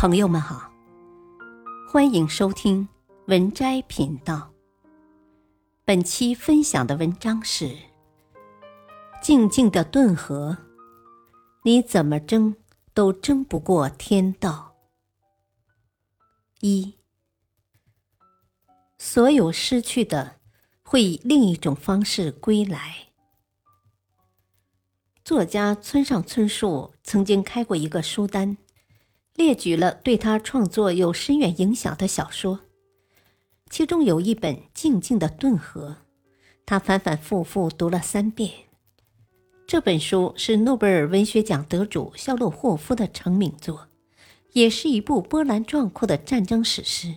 朋友们好，欢迎收听文摘频道。本期分享的文章是《静静的顿河》，你怎么争都争不过天道。一，所有失去的会以另一种方式归来。作家村上春树曾经开过一个书单。列举了对他创作有深远影响的小说，其中有一本《静静的顿河》，他反反复复读了三遍。这本书是诺贝尔文学奖得主肖洛霍夫的成名作，也是一部波澜壮阔的战争史诗。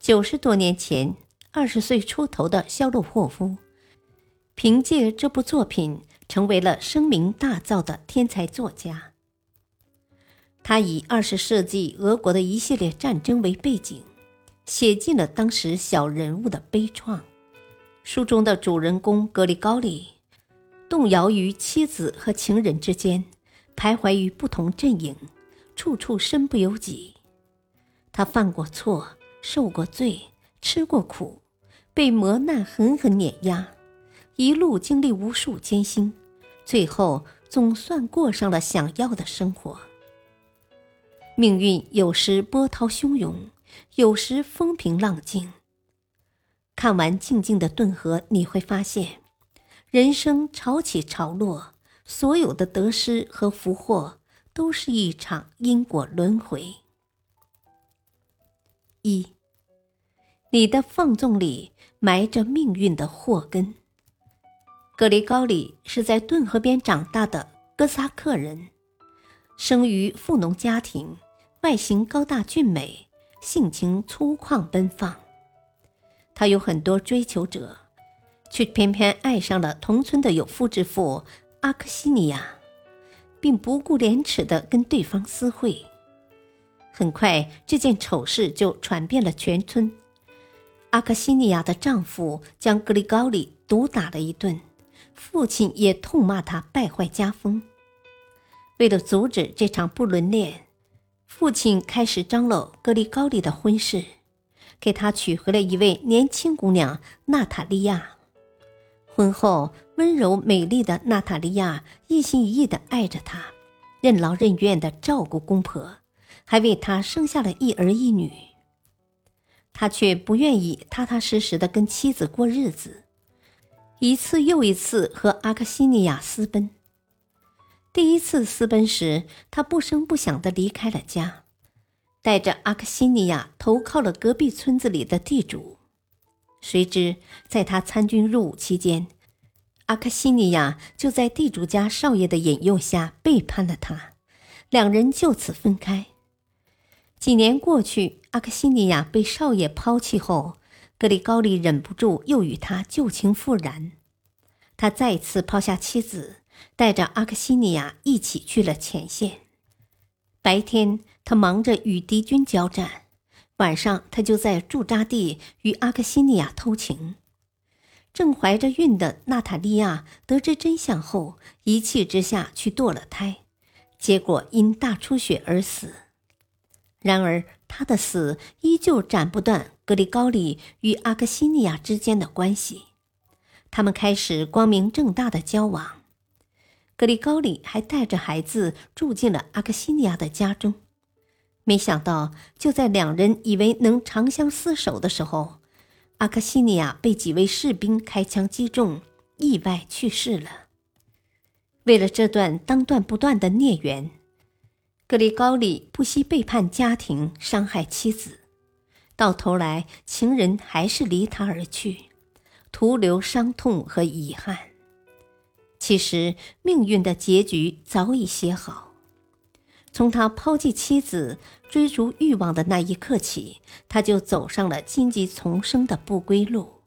九十多年前，二十岁出头的肖洛霍夫，凭借这部作品成为了声名大噪的天才作家。他以二十世纪俄国的一系列战争为背景，写尽了当时小人物的悲怆。书中的主人公格里高利，动摇于妻子和情人之间，徘徊于不同阵营，处处身不由己。他犯过错，受过罪，吃过苦，被磨难狠狠碾压，一路经历无数艰辛，最后总算过上了想要的生活。命运有时波涛汹涌，有时风平浪静。看完《静静的顿河》，你会发现，人生潮起潮落，所有的得失和福祸，都是一场因果轮回。一，你的放纵里埋着命运的祸根。格里高里是在顿河边长大的哥萨克人，生于富农家庭。外形高大俊美，性情粗犷奔放。他有很多追求者，却偏偏爱上了同村的有妇之妇阿克西尼亚，并不顾廉耻地跟对方私会。很快，这件丑事就传遍了全村。阿克西尼亚的丈夫将格里高里毒打了一顿，父亲也痛骂他败坏家风。为了阻止这场不伦恋，父亲开始张罗格里高利的婚事，给他娶回了一位年轻姑娘娜塔莉亚。婚后，温柔美丽的娜塔莉亚一心一意地爱着他，任劳任怨地照顾公婆，还为他生下了一儿一女。他却不愿意踏踏实实地跟妻子过日子，一次又一次和阿克西尼亚私奔。第一次私奔时，他不声不响地离开了家，带着阿克西尼亚投靠了隔壁村子里的地主。谁知，在他参军入伍期间，阿克西尼亚就在地主家少爷的引诱下背叛了他，两人就此分开。几年过去，阿克西尼亚被少爷抛弃后，格里高利忍不住又与他旧情复燃，他再次抛下妻子。带着阿克西尼亚一起去了前线。白天，他忙着与敌军交战；晚上，他就在驻扎地与阿克西尼亚偷情。正怀着孕的娜塔莉亚得知真相后，一气之下去堕了胎，结果因大出血而死。然而，他的死依旧斩不断格里高里与阿克西尼亚之间的关系。他们开始光明正大的交往。格里高里还带着孩子住进了阿克西尼亚的家中，没想到就在两人以为能长相厮守的时候，阿克西尼亚被几位士兵开枪击中，意外去世了。为了这段当断不断的孽缘，格里高里不惜背叛家庭，伤害妻子，到头来情人还是离他而去，徒留伤痛和遗憾。其实命运的结局早已写好。从他抛弃妻子、追逐欲望的那一刻起，他就走上了荆棘丛生的不归路。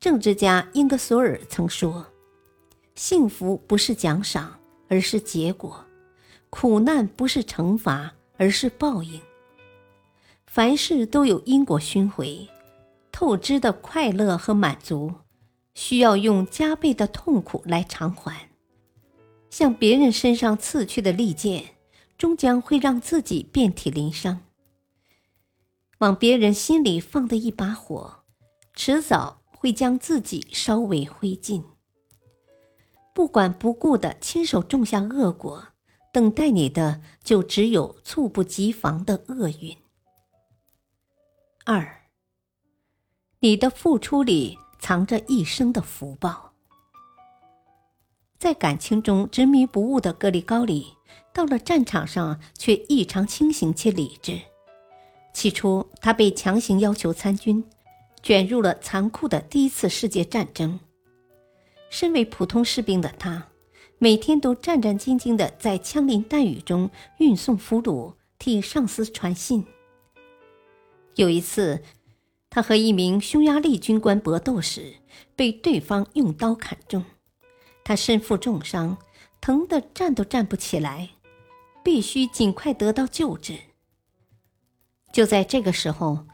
政治家英格索尔曾说：“幸福不是奖赏，而是结果；苦难不是惩罚，而是报应。凡事都有因果循环，透支的快乐和满足。”需要用加倍的痛苦来偿还，向别人身上刺去的利剑，终将会让自己遍体鳞伤。往别人心里放的一把火，迟早会将自己烧为灰烬。不管不顾的亲手种下恶果，等待你的就只有猝不及防的厄运。二，你的付出里藏着一生的福报。在感情中执迷不悟的格里高里，到了战场上却异常清醒且理智。起初，他被强行要求参军，卷入了残酷的第一次世界战争。身为普通士兵的他，每天都战战兢兢地在枪林弹雨中运送俘虏，替上司传信。有一次，他和一名匈牙利军官搏斗时，被对方用刀砍中，他身负重伤，疼得站都站不起来，必须尽快得到救治。就在这个时候，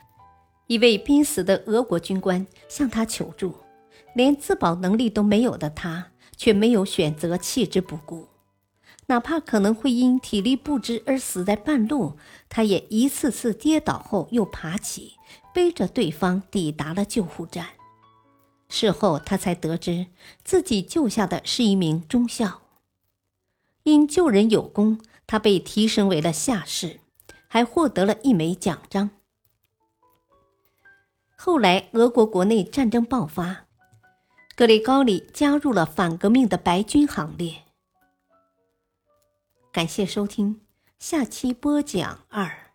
一位濒死的俄国军官向他求助，连自保能力都没有的他，却没有选择弃之不顾，哪怕可能会因体力不支而死在半路，他也一次次跌倒后又爬起，背着对方抵达了救护站。事后他才得知，自己救下的是一名中校，因救人有功，他被提升为了下士。还获得了一枚奖章。后来，俄国国内战争爆发，格里高里加入了反革命的白军行列。感谢收听，下期播讲二，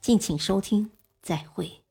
敬请收听，再会。